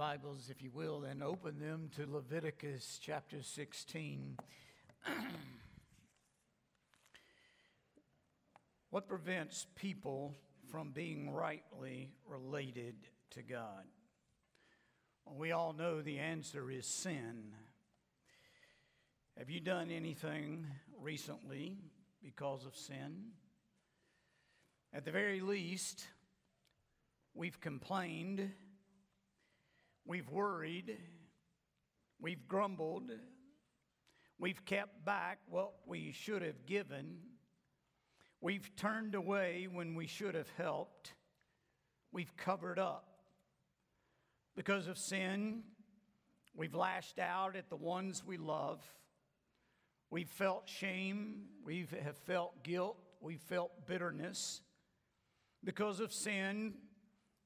Bibles, if you will, and open them to Leviticus chapter 16. what prevents people from being rightly related to God? Well, we all know the answer is sin. Have you done anything recently because of sin? At the very least, we've complained We've worried. We've grumbled. We've kept back what we should have given. We've turned away when we should have helped. We've covered up. Because of sin, we've lashed out at the ones we love. We've felt shame. We have felt guilt. We've felt bitterness. Because of sin,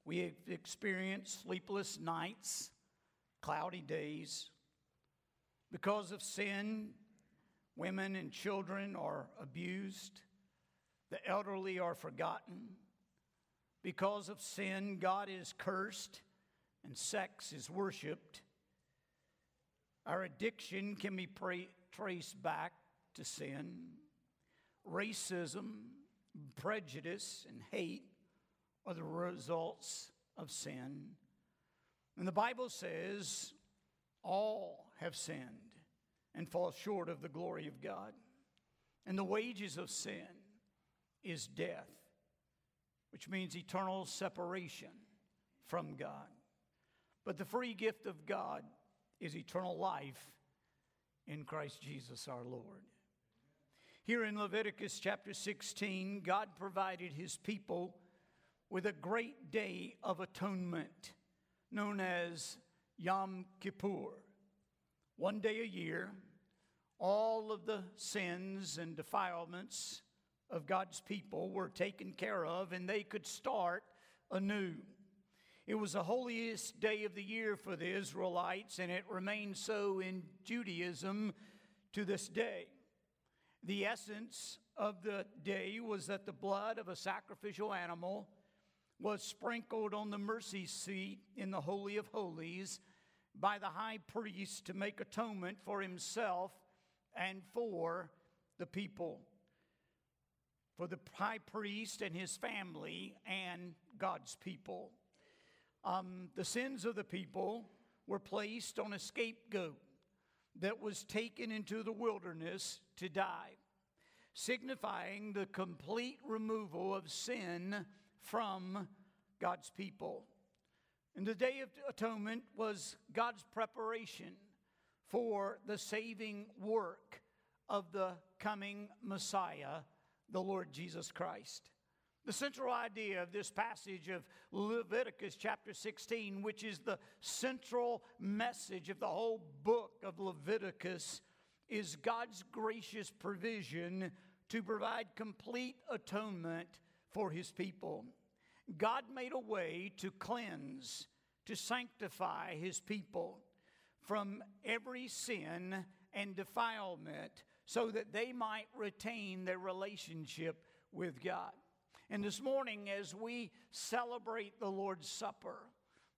we have experienced sleepless nights, cloudy days. Because of sin, women and children are abused, the elderly are forgotten. Because of sin, God is cursed and sex is worshiped. Our addiction can be pra- traced back to sin. Racism, prejudice, and hate are the results of sin. And the Bible says all have sinned and fall short of the glory of God. And the wages of sin is death, which means eternal separation from God. But the free gift of God is eternal life in Christ Jesus our Lord. Here in Leviticus chapter 16, God provided his people with a great day of atonement known as Yom Kippur. One day a year, all of the sins and defilements of God's people were taken care of and they could start anew. It was the holiest day of the year for the Israelites, and it remains so in Judaism to this day. The essence of the day was that the blood of a sacrificial animal was sprinkled on the mercy seat in the Holy of Holies by the high priest to make atonement for himself and for the people. For the high priest and his family and God's people. Um, the sins of the people were placed on a scapegoat that was taken into the wilderness to die, signifying the complete removal of sin from God's people. And the Day of Atonement was God's preparation for the saving work of the coming Messiah, the Lord Jesus Christ. The central idea of this passage of Leviticus chapter 16, which is the central message of the whole book of Leviticus, is God's gracious provision to provide complete atonement for his people. God made a way to cleanse, to sanctify his people from every sin and defilement so that they might retain their relationship with God. And this morning, as we celebrate the Lord's Supper,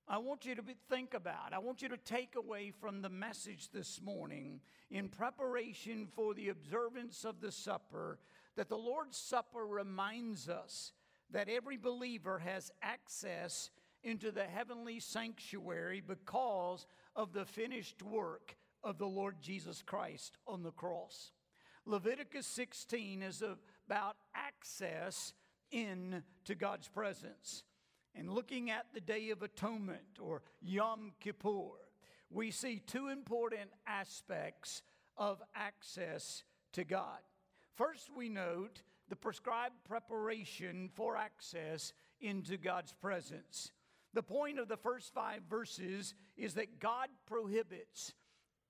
I want you to think about, I want you to take away from the message this morning in preparation for the observance of the supper that the Lord's Supper reminds us that every believer has access into the heavenly sanctuary because of the finished work of the Lord Jesus Christ on the cross. Leviticus 16 is about access into God's presence. And looking at the Day of Atonement or Yom Kippur, we see two important aspects of access to God. First, we note the prescribed preparation for access into God's presence. The point of the first five verses is that God prohibits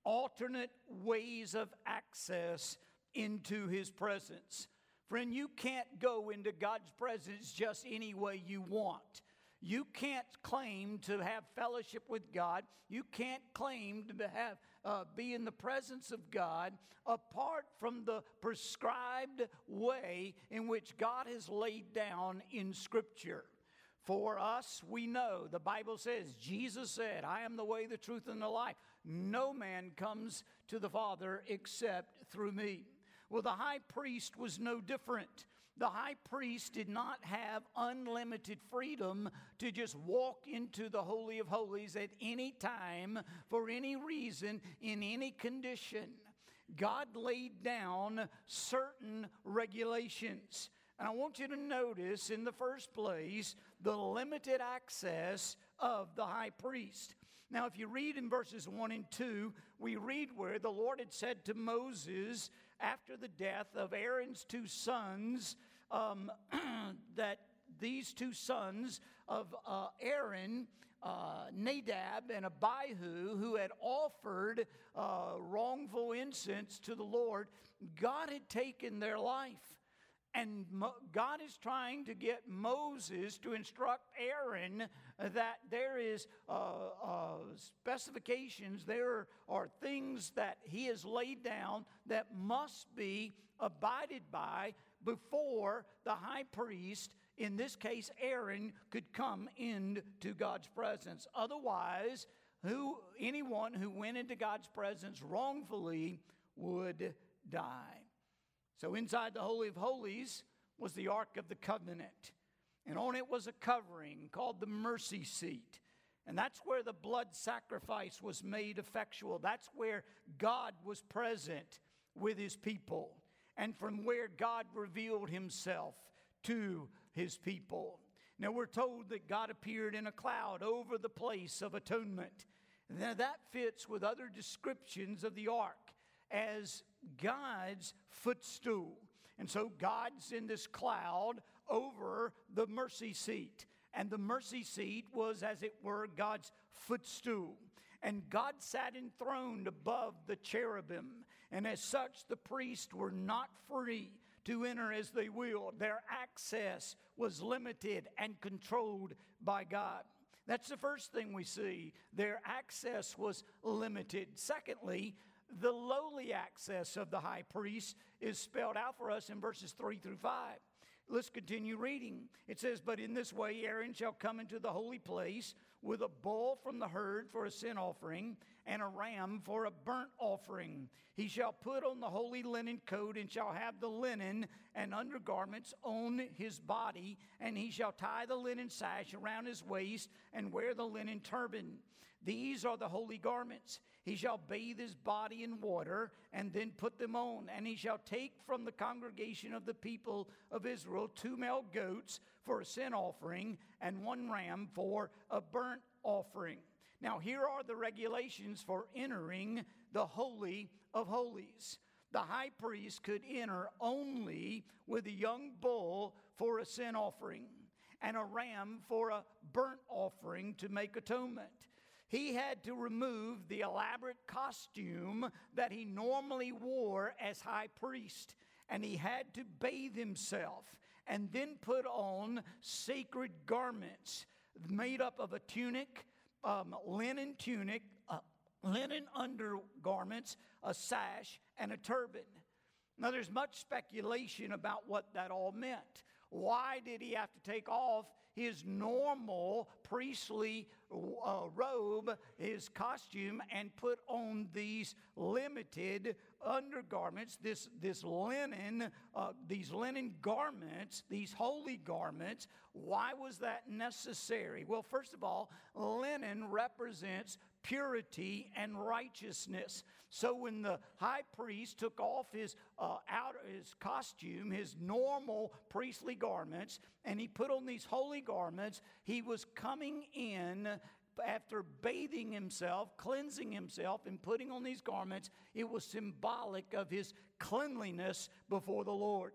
alternate ways of access into his presence. Friend, you can't go into God's presence just any way you want. You can't claim to have fellowship with God. You can't claim to have uh, be in the presence of God apart from the prescribed way in which God has laid down in Scripture. For us, we know, the Bible says, Jesus said, I am the way, the truth, and the life. No man comes to the Father except through me. Well, the high priest was no different. The high priest did not have unlimited freedom to just walk into the Holy of Holies at any time, for any reason, in any condition. God laid down certain regulations. And I want you to notice, in the first place, the limited access of the high priest. Now, if you read in verses 1 and 2, we read where the Lord had said to Moses after the death of Aaron's two sons, um, that these two sons of uh, Aaron, uh, Nadab and Abihu, who had offered uh, wrongful incense to the Lord, God had taken their life. And Mo- God is trying to get Moses to instruct Aaron that there is uh, uh, specifications, there are things that he has laid down that must be abided by before the high priest, in this case Aaron, could come into God's presence. Otherwise, who anyone who went into God's presence wrongfully would die. So inside the holy of holies was the ark of the covenant, and on it was a covering called the mercy seat. And that's where the blood sacrifice was made effectual. That's where God was present with his people and from where God revealed himself to his people. Now we're told that God appeared in a cloud over the place of atonement. And now that fits with other descriptions of the ark as God's footstool. And so God's in this cloud over the mercy seat. And the mercy seat was, as it were, God's footstool. And God sat enthroned above the cherubim. And as such, the priests were not free to enter as they willed. Their access was limited and controlled by God. That's the first thing we see. Their access was limited. Secondly, the lowly access of the high priest is spelled out for us in verses 3 through 5. Let's continue reading. It says, But in this way Aaron shall come into the holy place with a bull from the herd for a sin offering and a ram for a burnt offering. He shall put on the holy linen coat and shall have the linen and undergarments on his body, and he shall tie the linen sash around his waist and wear the linen turban. These are the holy garments. He shall bathe his body in water and then put them on. And he shall take from the congregation of the people of Israel two male goats for a sin offering and one ram for a burnt offering. Now, here are the regulations for entering the Holy of Holies. The high priest could enter only with a young bull for a sin offering and a ram for a burnt offering to make atonement. He had to remove the elaborate costume that he normally wore as high priest, and he had to bathe himself and then put on sacred garments made up of a tunic, um, linen tunic, uh, linen undergarments, a sash, and a turban. Now, there's much speculation about what that all meant. Why did he have to take off his normal priestly uh, robe, his costume, and put on these limited undergarments, this, this linen, uh, these linen garments, these holy garments. Why was that necessary? Well, first of all, linen represents purity and righteousness. So when the high priest took off his uh, outer his costume, his normal priestly garments, and he put on these holy garments, he was coming in after bathing himself, cleansing himself, and putting on these garments, it was symbolic of his cleanliness before the Lord.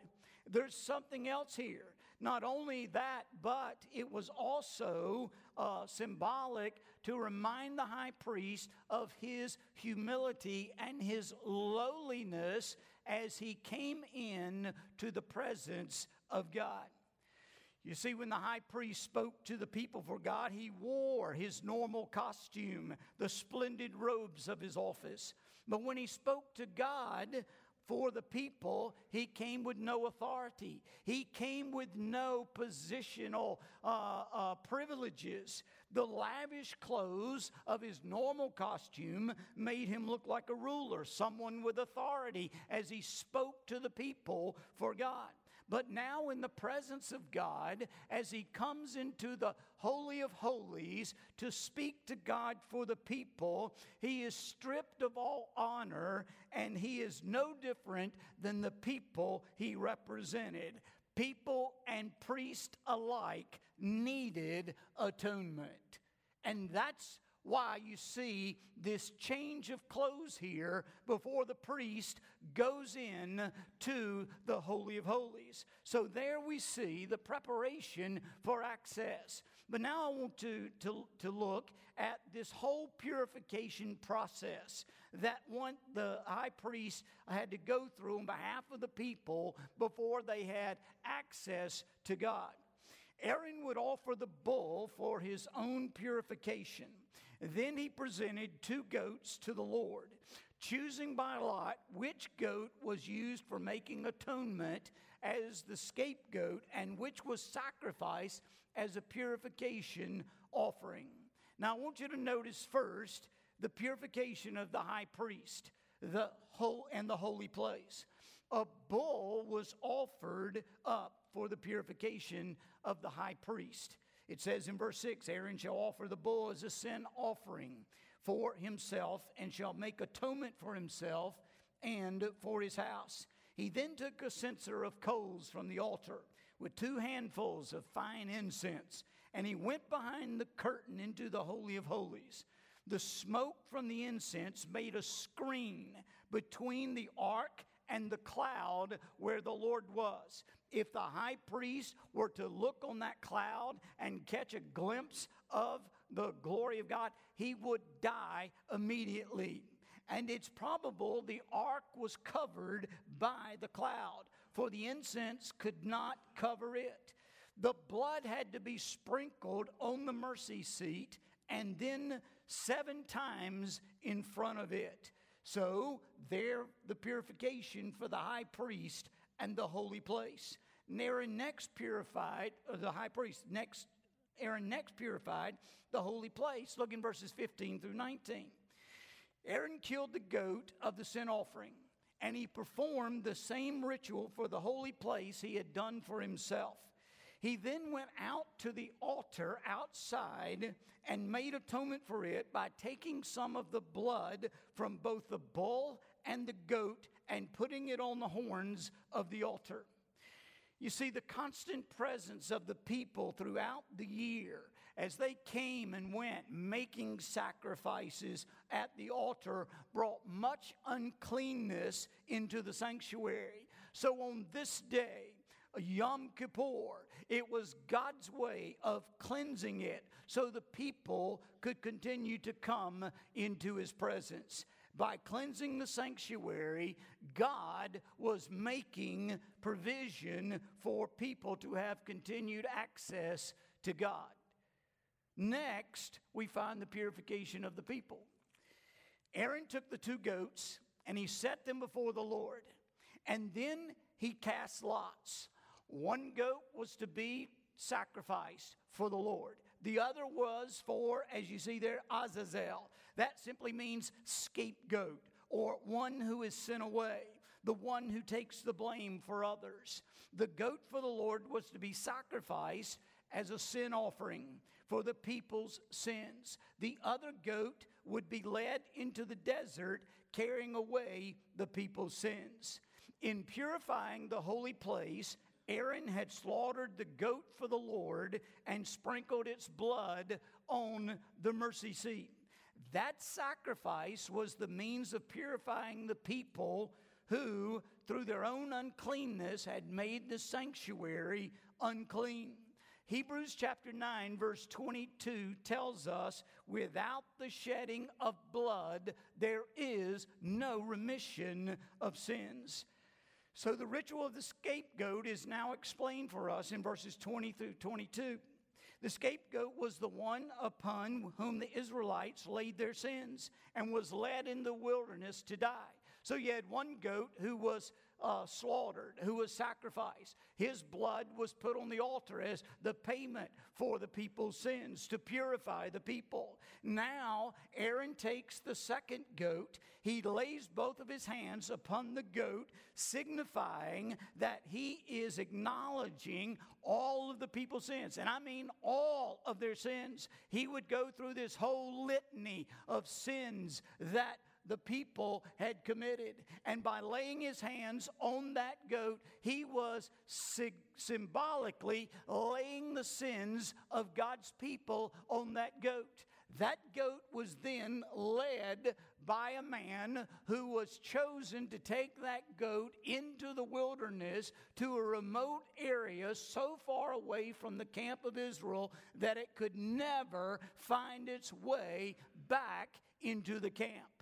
There's something else here. Not only that, but it was also uh, symbolic to remind the high priest of his humility and his lowliness as he came in to the presence of God. You see, when the high priest spoke to the people for God, he wore his normal costume, the splendid robes of his office. But when he spoke to God, for the people, he came with no authority. He came with no positional uh, uh, privileges. The lavish clothes of his normal costume made him look like a ruler, someone with authority, as he spoke to the people for God. But now, in the presence of God, as he comes into the Holy of Holies to speak to God for the people, he is stripped of all honor and he is no different than the people he represented. People and priest alike needed atonement. And that's why you see this change of clothes here before the priest goes in to the Holy of Holies. So there we see the preparation for access. But now I want to, to, to look at this whole purification process that one, the high priest had to go through on behalf of the people before they had access to God. Aaron would offer the bull for his own purification. Then he presented two goats to the Lord, choosing by lot which goat was used for making atonement as the scapegoat and which was sacrificed as a purification offering. Now, I want you to notice first the purification of the high priest the whole and the holy place. A bull was offered up for the purification of the high priest. It says in verse 6 Aaron shall offer the bull as a sin offering for himself and shall make atonement for himself and for his house. He then took a censer of coals from the altar with two handfuls of fine incense, and he went behind the curtain into the Holy of Holies. The smoke from the incense made a screen between the ark and the cloud where the Lord was. If the high priest were to look on that cloud and catch a glimpse of the glory of God, he would die immediately. And it's probable the ark was covered by the cloud, for the incense could not cover it. The blood had to be sprinkled on the mercy seat and then seven times in front of it. So, there, the purification for the high priest and the holy place. And Aaron next purified, the high priest next, Aaron next purified the holy place. Look in verses 15 through 19. Aaron killed the goat of the sin offering, and he performed the same ritual for the holy place he had done for himself. He then went out to the altar outside and made atonement for it by taking some of the blood from both the bull and the goat and putting it on the horns of the altar. You see, the constant presence of the people throughout the year as they came and went making sacrifices at the altar brought much uncleanness into the sanctuary. So on this day, Yom Kippur, it was God's way of cleansing it so the people could continue to come into his presence. By cleansing the sanctuary, God was making provision for people to have continued access to God. Next, we find the purification of the people. Aaron took the two goats and he set them before the Lord. And then he cast lots. One goat was to be sacrificed for the Lord. The other was for, as you see there, Azazel. That simply means scapegoat or one who is sent away, the one who takes the blame for others. The goat for the Lord was to be sacrificed as a sin offering for the people's sins. The other goat would be led into the desert carrying away the people's sins. In purifying the holy place, Aaron had slaughtered the goat for the Lord and sprinkled its blood on the mercy seat. That sacrifice was the means of purifying the people who, through their own uncleanness, had made the sanctuary unclean. Hebrews chapter 9, verse 22 tells us without the shedding of blood, there is no remission of sins. So the ritual of the scapegoat is now explained for us in verses 20 through 22. The scapegoat was the one upon whom the Israelites laid their sins and was led in the wilderness to die. So you had one goat who was uh, slaughtered, who was sacrificed. His blood was put on the altar as the payment for the people's sins to purify the people. Now, Aaron takes the second goat. He lays both of his hands upon the goat, signifying that he is acknowledging all of the people's sins. And I mean all of their sins. He would go through this whole litany of sins that the people had committed. And by laying his hands on that goat, he was symbolically laying the sins of God's people on that goat. That goat was then led by a man who was chosen to take that goat into the wilderness to a remote area so far away from the camp of Israel that it could never find its way back into the camp.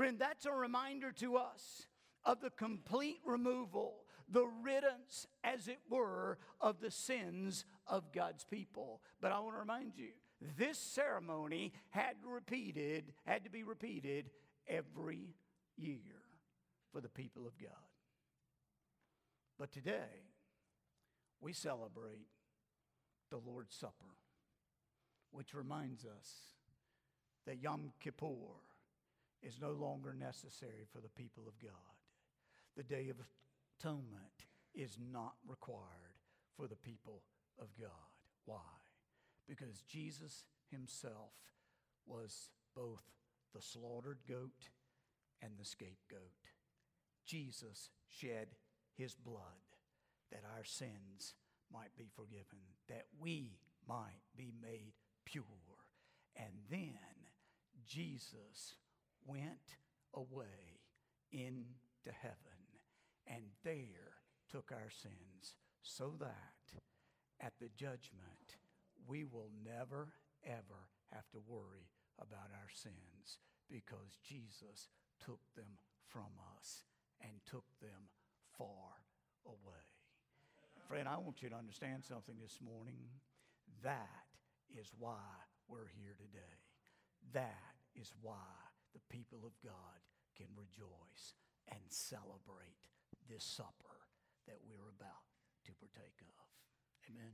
Friend, that's a reminder to us of the complete removal, the riddance, as it were, of the sins of God's people. But I want to remind you, this ceremony had repeated, had to be repeated every year for the people of God. But today, we celebrate the Lord's Supper, which reminds us that Yom Kippur is no longer necessary for the people of God. The Day of Atonement is not required for the people of God. Why? Because Jesus himself was both the slaughtered goat and the scapegoat. Jesus shed his blood that our sins might be forgiven, that we might be made pure. And then Jesus went away into heaven and there took our sins so that at the judgment we will never, ever have to worry about our sins because Jesus took them from us and took them far away. Friend, I want you to understand something this morning. That is why we're here today. That is why the people of God can rejoice and celebrate this supper that we're about to partake of. Amen.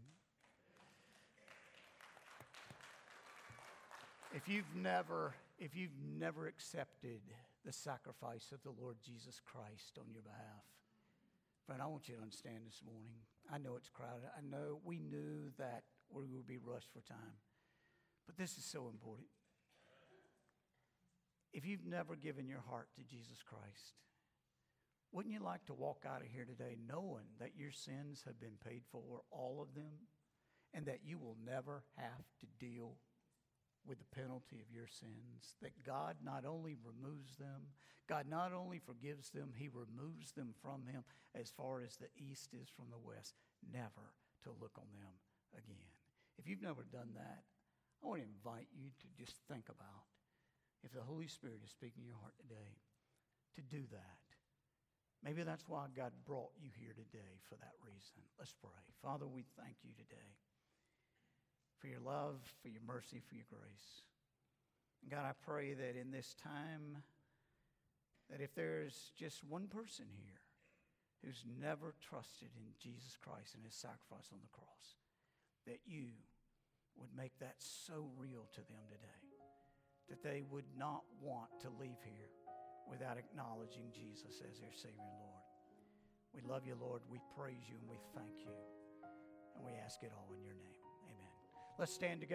If you've never if you've never accepted the sacrifice of the Lord Jesus Christ on your behalf, friend, I want you to understand this morning. I know it's crowded. I know we knew that we would be rushed for time. But this is so important. If you've never given your heart to Jesus Christ, wouldn't you like to walk out of here today knowing that your sins have been paid for, all of them, and that you will never have to deal with the penalty of your sins? That God not only removes them, God not only forgives them, He removes them from Him as far as the east is from the west, never to look on them again. If you've never done that, I want to invite you to just think about if the Holy Spirit is speaking in your heart today, to do that. Maybe that's why God brought you here today for that reason. Let's pray. Father, we thank you today for your love, for your mercy, for your grace. And God, I pray that in this time, that if there's just one person here who's never trusted in Jesus Christ and his sacrifice on the cross, that you would make that so real to them today that they would not want to leave here without acknowledging Jesus as their Savior Lord. We love you, Lord. We praise you and we thank you. And we ask it all in your name. Amen. Let's stand together.